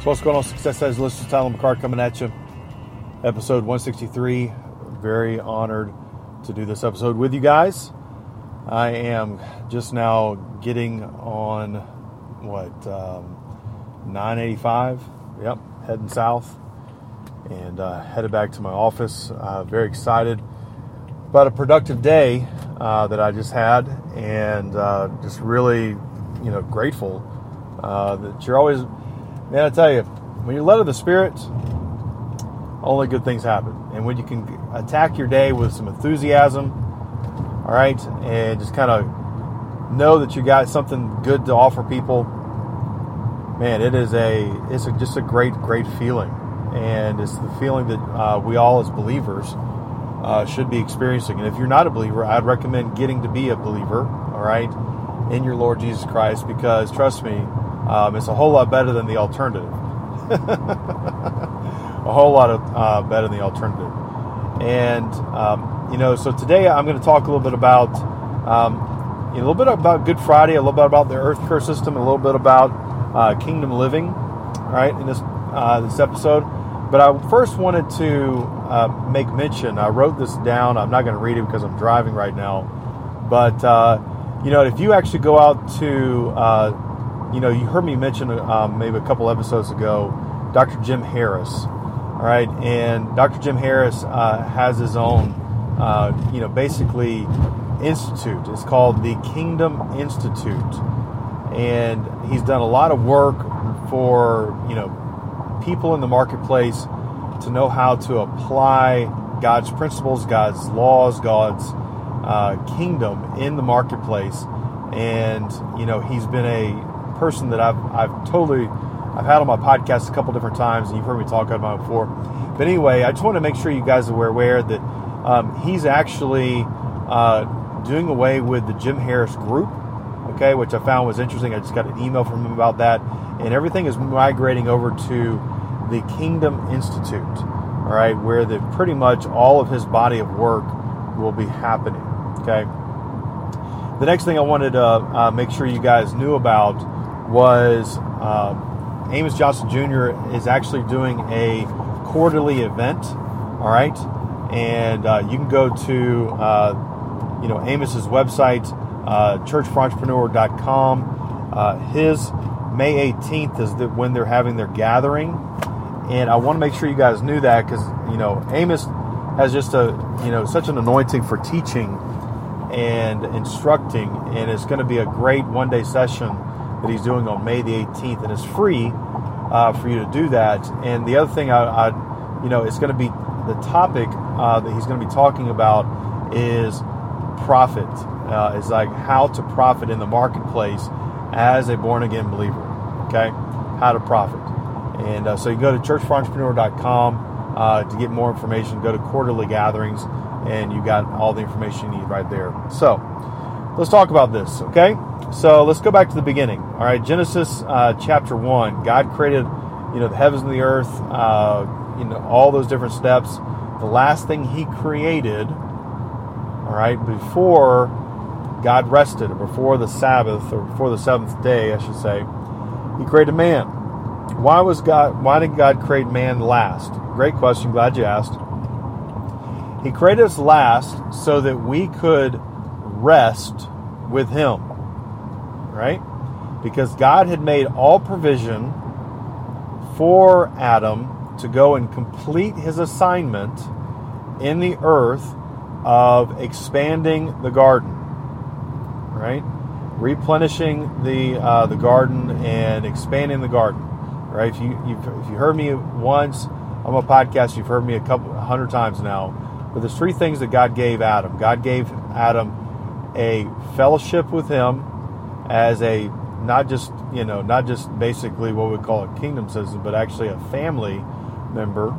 So what's going on, Success Edge listeners? Tyler McCart coming at you. Episode 163. Very honored to do this episode with you guys. I am just now getting on what um, 985. Yep, heading south and uh, headed back to my office. Uh, very excited about a productive day uh, that I just had, and uh, just really, you know, grateful uh, that you're always Man, I tell you, when you're led of the Spirit, only good things happen. And when you can attack your day with some enthusiasm, all right, and just kind of know that you got something good to offer people, man, it is a it's a, just a great great feeling, and it's the feeling that uh, we all as believers uh, should be experiencing. And if you're not a believer, I'd recommend getting to be a believer, all right, in your Lord Jesus Christ, because trust me, um, it's a whole lot better than the alternative. a whole lot of, uh, better than the alternative. And um, you know, so today I'm going to talk a little bit about um, a little bit about Good Friday, a little bit about the Earth Curse system, a little bit about uh, kingdom living, right? In this uh, this episode. But I first wanted to uh, make mention. I wrote this down. I'm not going to read it because I'm driving right now. But uh, you know, if you actually go out to uh, you know, you heard me mention um, maybe a couple episodes ago, Dr. Jim Harris. All right, and Dr. Jim Harris uh, has his own, uh, you know, basically institute. It's called the Kingdom Institute, and he's done a lot of work for you know people in the marketplace to know how to apply God's principles, God's laws, God's uh, kingdom in the marketplace. And you know, he's been a person that I've, I've totally I've had on my podcast a couple different times, and you've heard me talk about it before. But anyway, I just want to make sure you guys are aware that um, he's actually uh, doing away with the Jim Harris group, okay, which I found was interesting. I just got an email from him about that, and everything is migrating over to the Kingdom Institute, all right, where the pretty much all of his body of work will be happening, okay. The next thing I wanted to uh, make sure you guys knew about was um, Amos Johnson Jr. is actually doing a quarterly event. All right, and uh, you can go to uh, you know Amos's website, uh, churchforentrepreneur.com. Uh, his May 18th is the, when they're having their gathering, and I want to make sure you guys knew that because you know Amos has just a you know such an anointing for teaching and instructing, and it's going to be a great one day session that he's doing on May the 18th, and it's free uh, for you to do that. And the other thing, I, I you know, it's going to be the topic uh, that he's going to be talking about is profit. Uh, is like how to profit in the marketplace as a born again believer. Okay, how to profit. And uh, so you go to churchforentrepreneur.com uh, to get more information. Go to quarterly gatherings, and you got all the information you need right there. So let's talk about this. Okay. So let's go back to the beginning. All right, Genesis uh, chapter one. God created, you know, the heavens and the earth. Uh, you know, all those different steps. The last thing He created, all right, before God rested, or before the Sabbath, or before the seventh day, I should say, He created man. Why was God? Why did God create man last? Great question. Glad you asked. He created us last so that we could rest with Him right? Because God had made all provision for Adam to go and complete his assignment in the earth of expanding the garden, right? Replenishing the uh, the garden and expanding the garden, right? If you if you heard me once on my podcast, you've heard me a couple a hundred times now. But there's three things that God gave Adam. God gave Adam a fellowship with Him as a not just you know not just basically what we call a kingdom citizen, but actually a family member.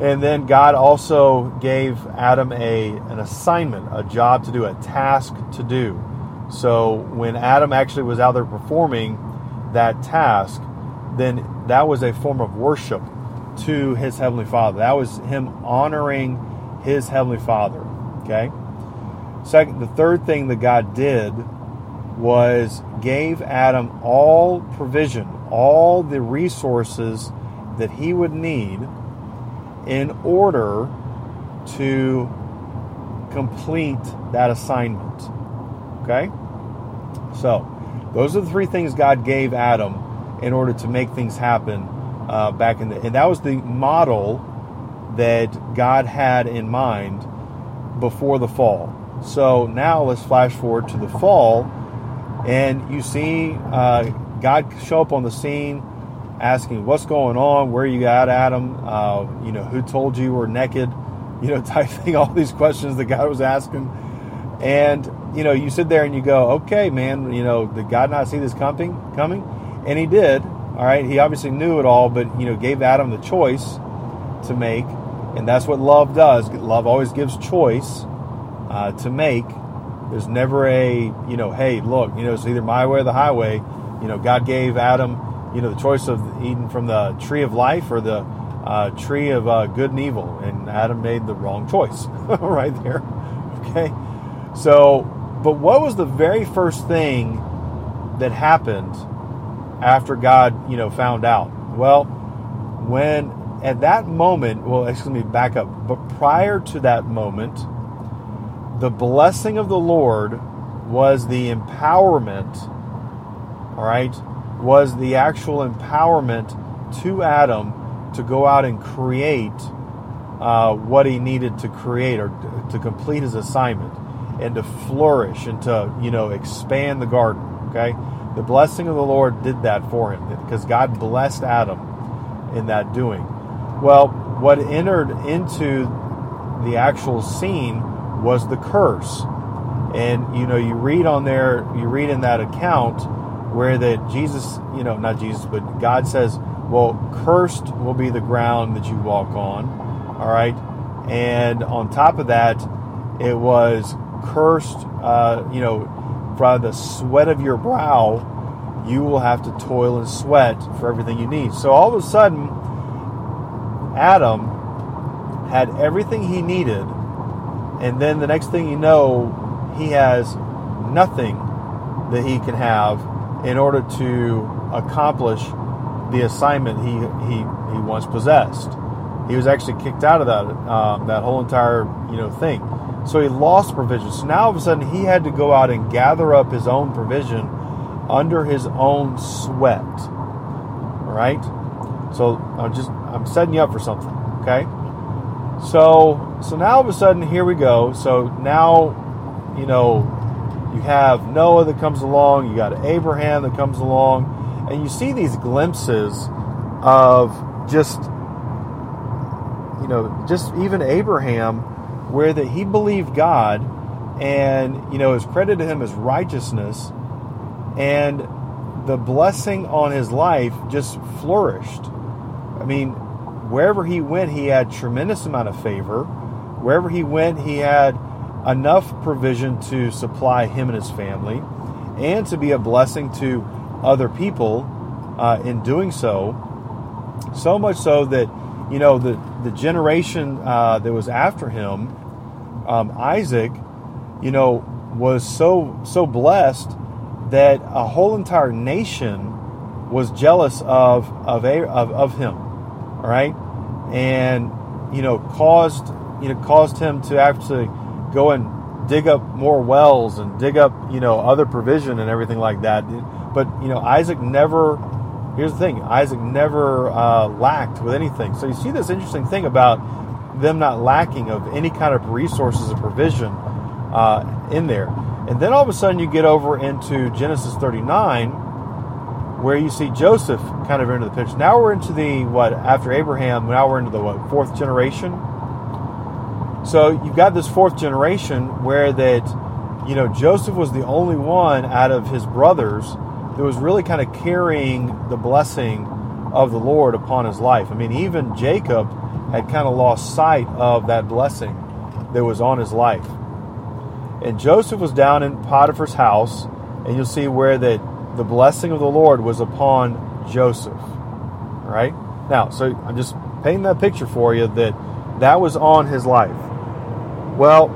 And then God also gave Adam a an assignment, a job to do, a task to do. So when Adam actually was out there performing that task, then that was a form of worship to his heavenly Father. That was him honoring his heavenly Father. Okay. Second, the third thing that God did was gave Adam all provision, all the resources that he would need in order to complete that assignment. Okay? So, those are the three things God gave Adam in order to make things happen uh, back in the. And that was the model that God had in mind before the fall. So now let's flash forward to the fall, and you see uh, God show up on the scene, asking, "What's going on? Where you at, Adam? Uh, you know, who told you we're naked? You know, type thing. All these questions that God was asking, and you know, you sit there and you go, "Okay, man. You know, did God not see this coming? Coming?" And He did. All right. He obviously knew it all, but you know, gave Adam the choice to make, and that's what love does. Love always gives choice uh, to make. There's never a, you know, hey, look, you know, it's either my way or the highway. You know, God gave Adam, you know, the choice of eating from the tree of life or the uh, tree of uh, good and evil, and Adam made the wrong choice right there. Okay, so, but what was the very first thing that happened after God, you know, found out? Well, when at that moment, well, excuse me, back up, but prior to that moment, the blessing of the Lord was the empowerment, all right, was the actual empowerment to Adam to go out and create uh, what he needed to create or to complete his assignment and to flourish and to, you know, expand the garden, okay? The blessing of the Lord did that for him because God blessed Adam in that doing. Well, what entered into the actual scene was the curse. And you know, you read on there, you read in that account where that Jesus, you know, not Jesus, but God says, "Well, cursed will be the ground that you walk on." All right, and on top of that, it was cursed. Uh, you know, from the sweat of your brow, you will have to toil and sweat for everything you need. So all of a sudden, Adam had everything he needed and then the next thing you know, he has nothing that he can have in order to accomplish the assignment he he, he once possessed. He was actually kicked out of that um, that whole entire you know thing. So he lost provision. So now all of a sudden he had to go out and gather up his own provision under his own sweat. All right. So I'm just I'm setting you up for something. Okay. So so now all of a sudden here we go. So now you know you have Noah that comes along, you got Abraham that comes along, and you see these glimpses of just you know just even Abraham where that he believed God and you know is credited to him as righteousness and the blessing on his life just flourished. I mean, wherever he went, he had tremendous amount of favor. Wherever he went, he had enough provision to supply him and his family, and to be a blessing to other people uh, in doing so. So much so that you know the the generation uh, that was after him, um, Isaac, you know, was so so blessed that a whole entire nation was jealous of of of, of him all right, and you know caused you know caused him to actually go and dig up more wells and dig up you know other provision and everything like that. But you know Isaac never. Here's the thing: Isaac never uh, lacked with anything. So you see this interesting thing about them not lacking of any kind of resources or provision uh, in there. And then all of a sudden you get over into Genesis 39 where you see Joseph kind of into the picture. Now we're into the what after Abraham. Now we're into the what fourth generation. So you've got this fourth generation where that you know Joseph was the only one out of his brothers that was really kind of carrying the blessing of the Lord upon his life. I mean, even Jacob had kind of lost sight of that blessing that was on his life. And Joseph was down in Potiphar's house, and you'll see where that the blessing of the Lord was upon Joseph. Right? Now, so I'm just painting that picture for you that that was on his life. Well,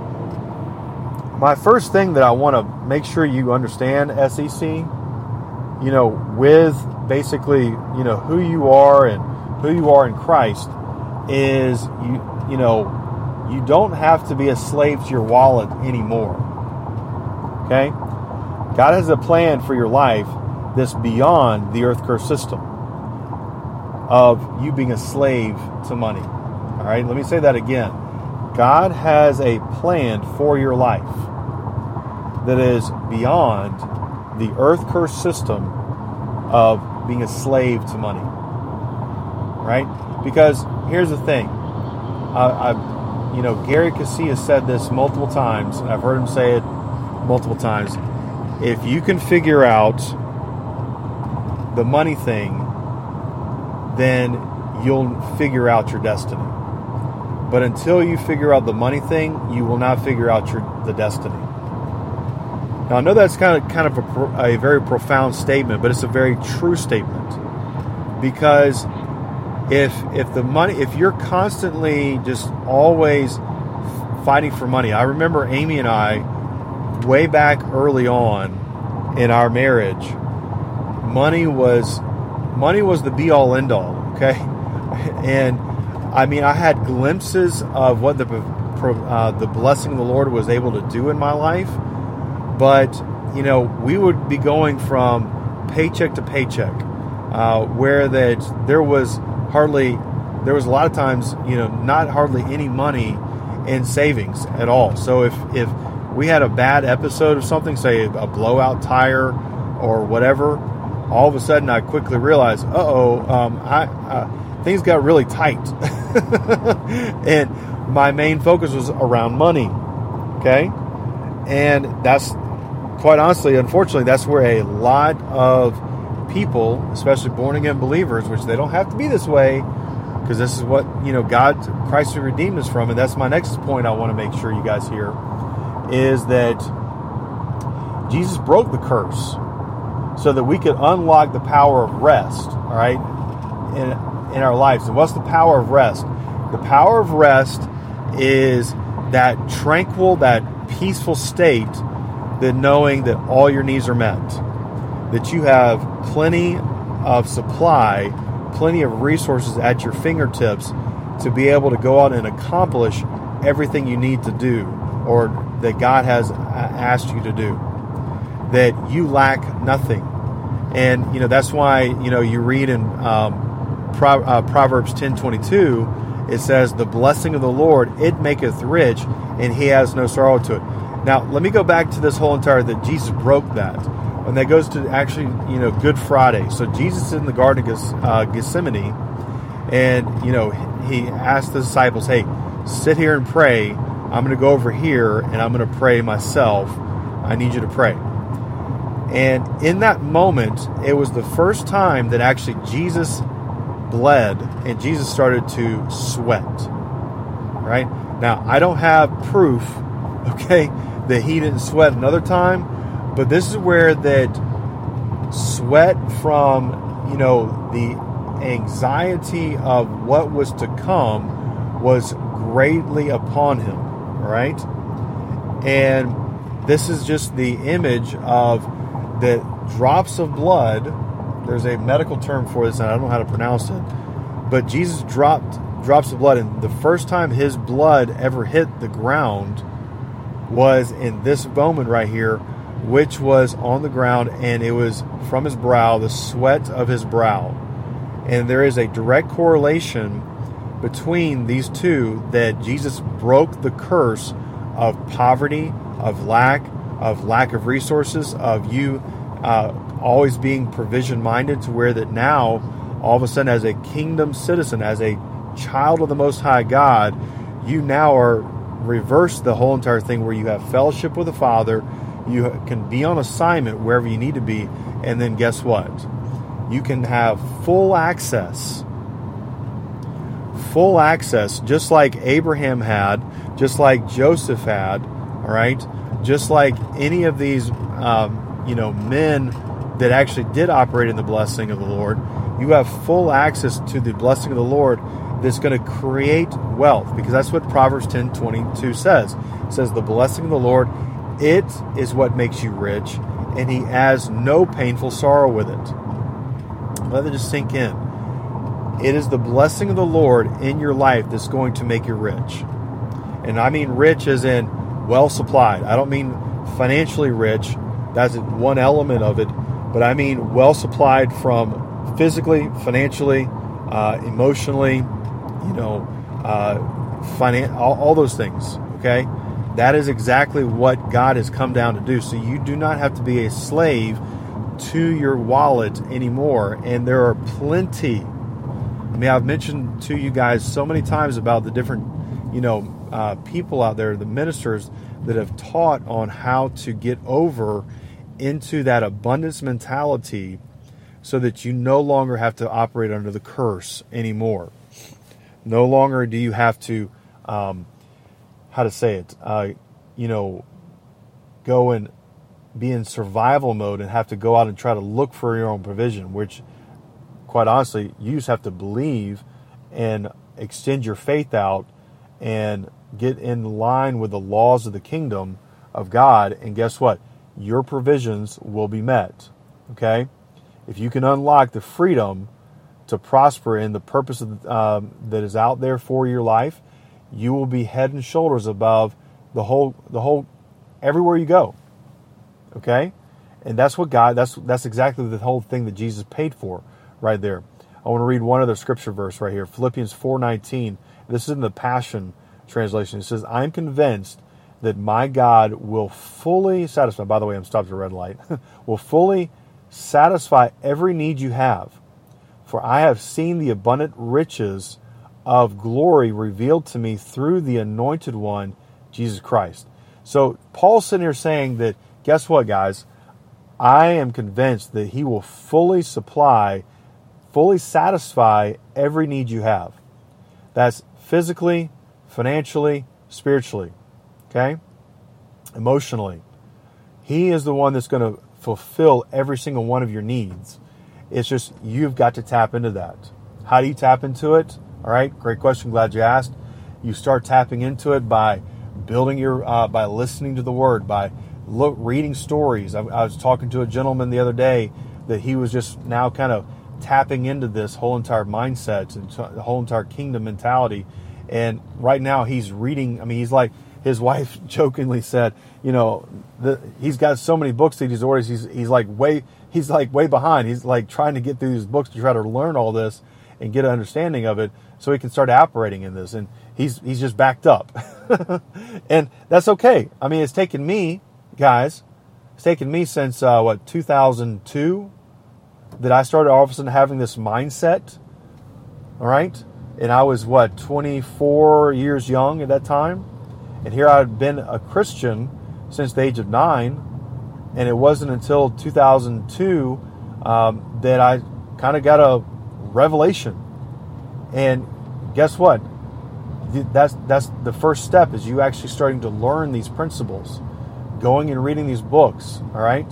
my first thing that I want to make sure you understand, SEC, you know, with basically, you know, who you are and who you are in Christ is you you know, you don't have to be a slave to your wallet anymore. Okay? God has a plan for your life that's beyond the earth curse system of you being a slave to money. All right, let me say that again. God has a plan for your life that is beyond the earth curse system of being a slave to money. Right? Because here's the thing. I, I you know, Gary Keesee said this multiple times, and I've heard him say it multiple times. If you can figure out the money thing, then you'll figure out your destiny. But until you figure out the money thing, you will not figure out your the destiny. Now I know that's kind of kind of a, a very profound statement, but it's a very true statement because if if the money if you're constantly just always fighting for money, I remember Amy and I way back early on in our marriage, money was money was the be all end all. Okay, and I mean I had glimpses of what the uh, the blessing of the Lord was able to do in my life, but you know we would be going from paycheck to paycheck, uh, where that there was hardly there was a lot of times you know not hardly any money in savings at all. So if if we had a bad episode of something, say a blowout tire or whatever, all of a sudden I quickly realized, uh oh, um, I, uh, things got really tight. and my main focus was around money. Okay? And that's quite honestly, unfortunately, that's where a lot of people, especially born again believers, which they don't have to be this way, because this is what, you know, God, Christ redeemed us from. And that's my next point I want to make sure you guys hear is that Jesus broke the curse so that we could unlock the power of rest, all right, in, in our lives. And what's the power of rest? The power of rest is that tranquil, that peaceful state that knowing that all your needs are met, that you have plenty of supply, plenty of resources at your fingertips to be able to go out and accomplish everything you need to do or that God has asked you to do. That you lack nothing. And, you know, that's why, you know, you read in um, Pro, uh, Proverbs 10 22, it says, The blessing of the Lord, it maketh rich, and he has no sorrow to it. Now, let me go back to this whole entire that Jesus broke that. And that goes to actually, you know, Good Friday. So Jesus is in the Garden of uh, Gethsemane, and, you know, he asked the disciples, Hey, sit here and pray I'm going to go over here and I'm going to pray myself. I need you to pray. And in that moment, it was the first time that actually Jesus bled and Jesus started to sweat. Right? Now, I don't have proof, okay, that he didn't sweat another time, but this is where that sweat from, you know, the anxiety of what was to come was greatly upon him right? And this is just the image of the drops of blood. There's a medical term for this, and I don't know how to pronounce it. But Jesus dropped drops of blood, and the first time his blood ever hit the ground was in this moment right here, which was on the ground, and it was from his brow, the sweat of his brow. And there is a direct correlation between these two that Jesus broke the curse of poverty, of lack, of lack of resources, of you uh, always being provision minded to where that now, all of a sudden, as a kingdom citizen, as a child of the Most High God, you now are reverse the whole entire thing where you have fellowship with the Father, you can be on assignment wherever you need to be, And then guess what? You can have full access. Full access, just like Abraham had, just like Joseph had, all right? Just like any of these, um, you know, men that actually did operate in the blessing of the Lord. You have full access to the blessing of the Lord that's going to create wealth because that's what Proverbs 10 22 says. It says, The blessing of the Lord, it is what makes you rich, and he has no painful sorrow with it. Let it just sink in. It is the blessing of the Lord in your life that's going to make you rich. And I mean rich as in well supplied. I don't mean financially rich, that's one element of it, but I mean well supplied from physically, financially, uh, emotionally, you know, uh, finan- all, all those things. Okay, that is exactly what God has come down to do. So you do not have to be a slave to your wallet anymore. And there are plenty. I mean, I've mentioned to you guys so many times about the different, you know, uh, people out there, the ministers that have taught on how to get over into that abundance mentality so that you no longer have to operate under the curse anymore. No longer do you have to, um, how to say it, uh, you know, go and be in survival mode and have to go out and try to look for your own provision, which, quite honestly, you just have to believe and extend your faith out and get in line with the laws of the kingdom of God. And guess what? Your provisions will be met. Okay? If you can unlock the freedom to prosper in the purpose of, um, that is out there for your life, you will be head and shoulders above the whole, the whole, everywhere you go. Okay? And that's what God, that's, that's exactly the whole thing that Jesus paid for right there. I want to read one other scripture verse right here. Philippians 4.19. This is in the Passion translation. It says, I'm convinced that my God will fully satisfy, by the way, I'm stopped at a red light, will fully satisfy every need you have. For I have seen the abundant riches of glory revealed to me through the anointed one, Jesus Christ. So Paul's sitting here saying that, guess what, guys? I am convinced that he will fully supply, fully satisfy every need you have. That's physically, financially, spiritually, okay? Emotionally. He is the one that's going to fulfill every single one of your needs. It's just you've got to tap into that. How do you tap into it? All right, great question. Glad you asked. You start tapping into it by building your, uh, by listening to the word, by look, reading stories. I, I was talking to a gentleman the other day that he was just now kind of tapping into this whole entire mindset and the whole entire kingdom mentality. And right now he's reading. I mean, he's like his wife jokingly said, you know, the, he's got so many books that he's ordered. He's he's like way he's like way behind. He's like trying to get through these books to try to learn all this and get an understanding of it so he can start operating in this. And he's he's just backed up, and that's okay. I mean, it's taken me, guys, it's taken me since uh, what 2002 that I started all of a sudden having this mindset. All right, and I was what 24 years young at that time, and here I'd been a Christian since the age of nine, and it wasn't until 2002 um, that I kind of got a revelation. And guess what? That's that's the first step is you actually starting to learn these principles, going and reading these books. All right.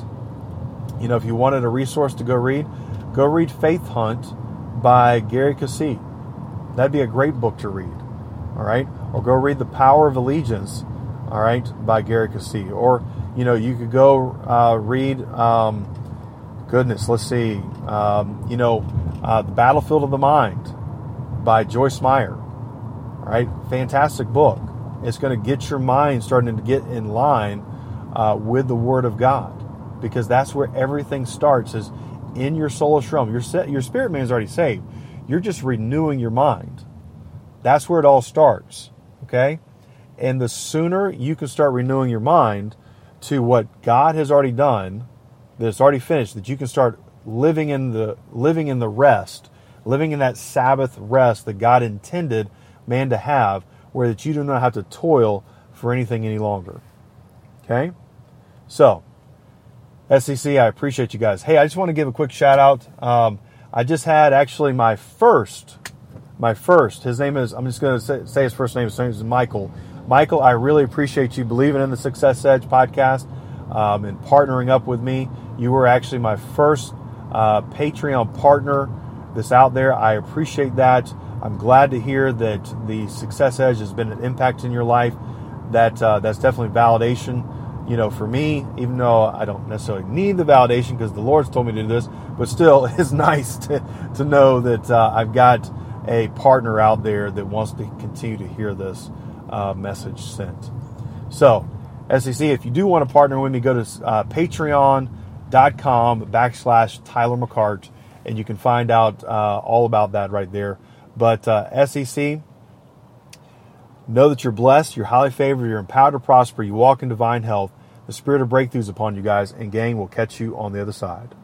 You know, if you wanted a resource to go read, go read Faith Hunt by Gary Keesee. That'd be a great book to read. All right. Or go read The Power of Allegiance. All right, by Gary Keesee. Or you know, you could go uh, read. Um, goodness, let's see. Um, you know, uh, The Battlefield of the Mind by Joyce Meyer. All right, fantastic book. It's going to get your mind starting to get in line uh, with the Word of God, because that's where everything starts. Is in your soulish realm. Your your spirit man is already saved. You're just renewing your mind. That's where it all starts. Okay, and the sooner you can start renewing your mind to what God has already done, that it's already finished, that you can start living in the living in the rest, living in that Sabbath rest that God intended man to have, where that you do not have to toil for anything any longer. Okay? So, SEC, I appreciate you guys. Hey, I just want to give a quick shout out. Um, I just had actually my first, my first. His name is. I'm just going to say, say, his first name. His name is Michael. Michael, I really appreciate you believing in the Success Edge podcast um, and partnering up with me. You were actually my first uh, Patreon partner that's out there. I appreciate that. I'm glad to hear that the Success Edge has been an impact in your life. That uh, that's definitely validation you know, for me, even though I don't necessarily need the validation because the Lord's told me to do this, but still, it's nice to, to know that uh, I've got a partner out there that wants to continue to hear this uh, message sent. So, SEC, if you do want to partner with me, go to uh, patreon.com backslash Tyler McCart, and you can find out uh, all about that right there. But uh, SEC, Know that you're blessed, you're highly favored, you're empowered to prosper, you walk in divine health. The spirit of breakthroughs upon you guys, and gang will catch you on the other side.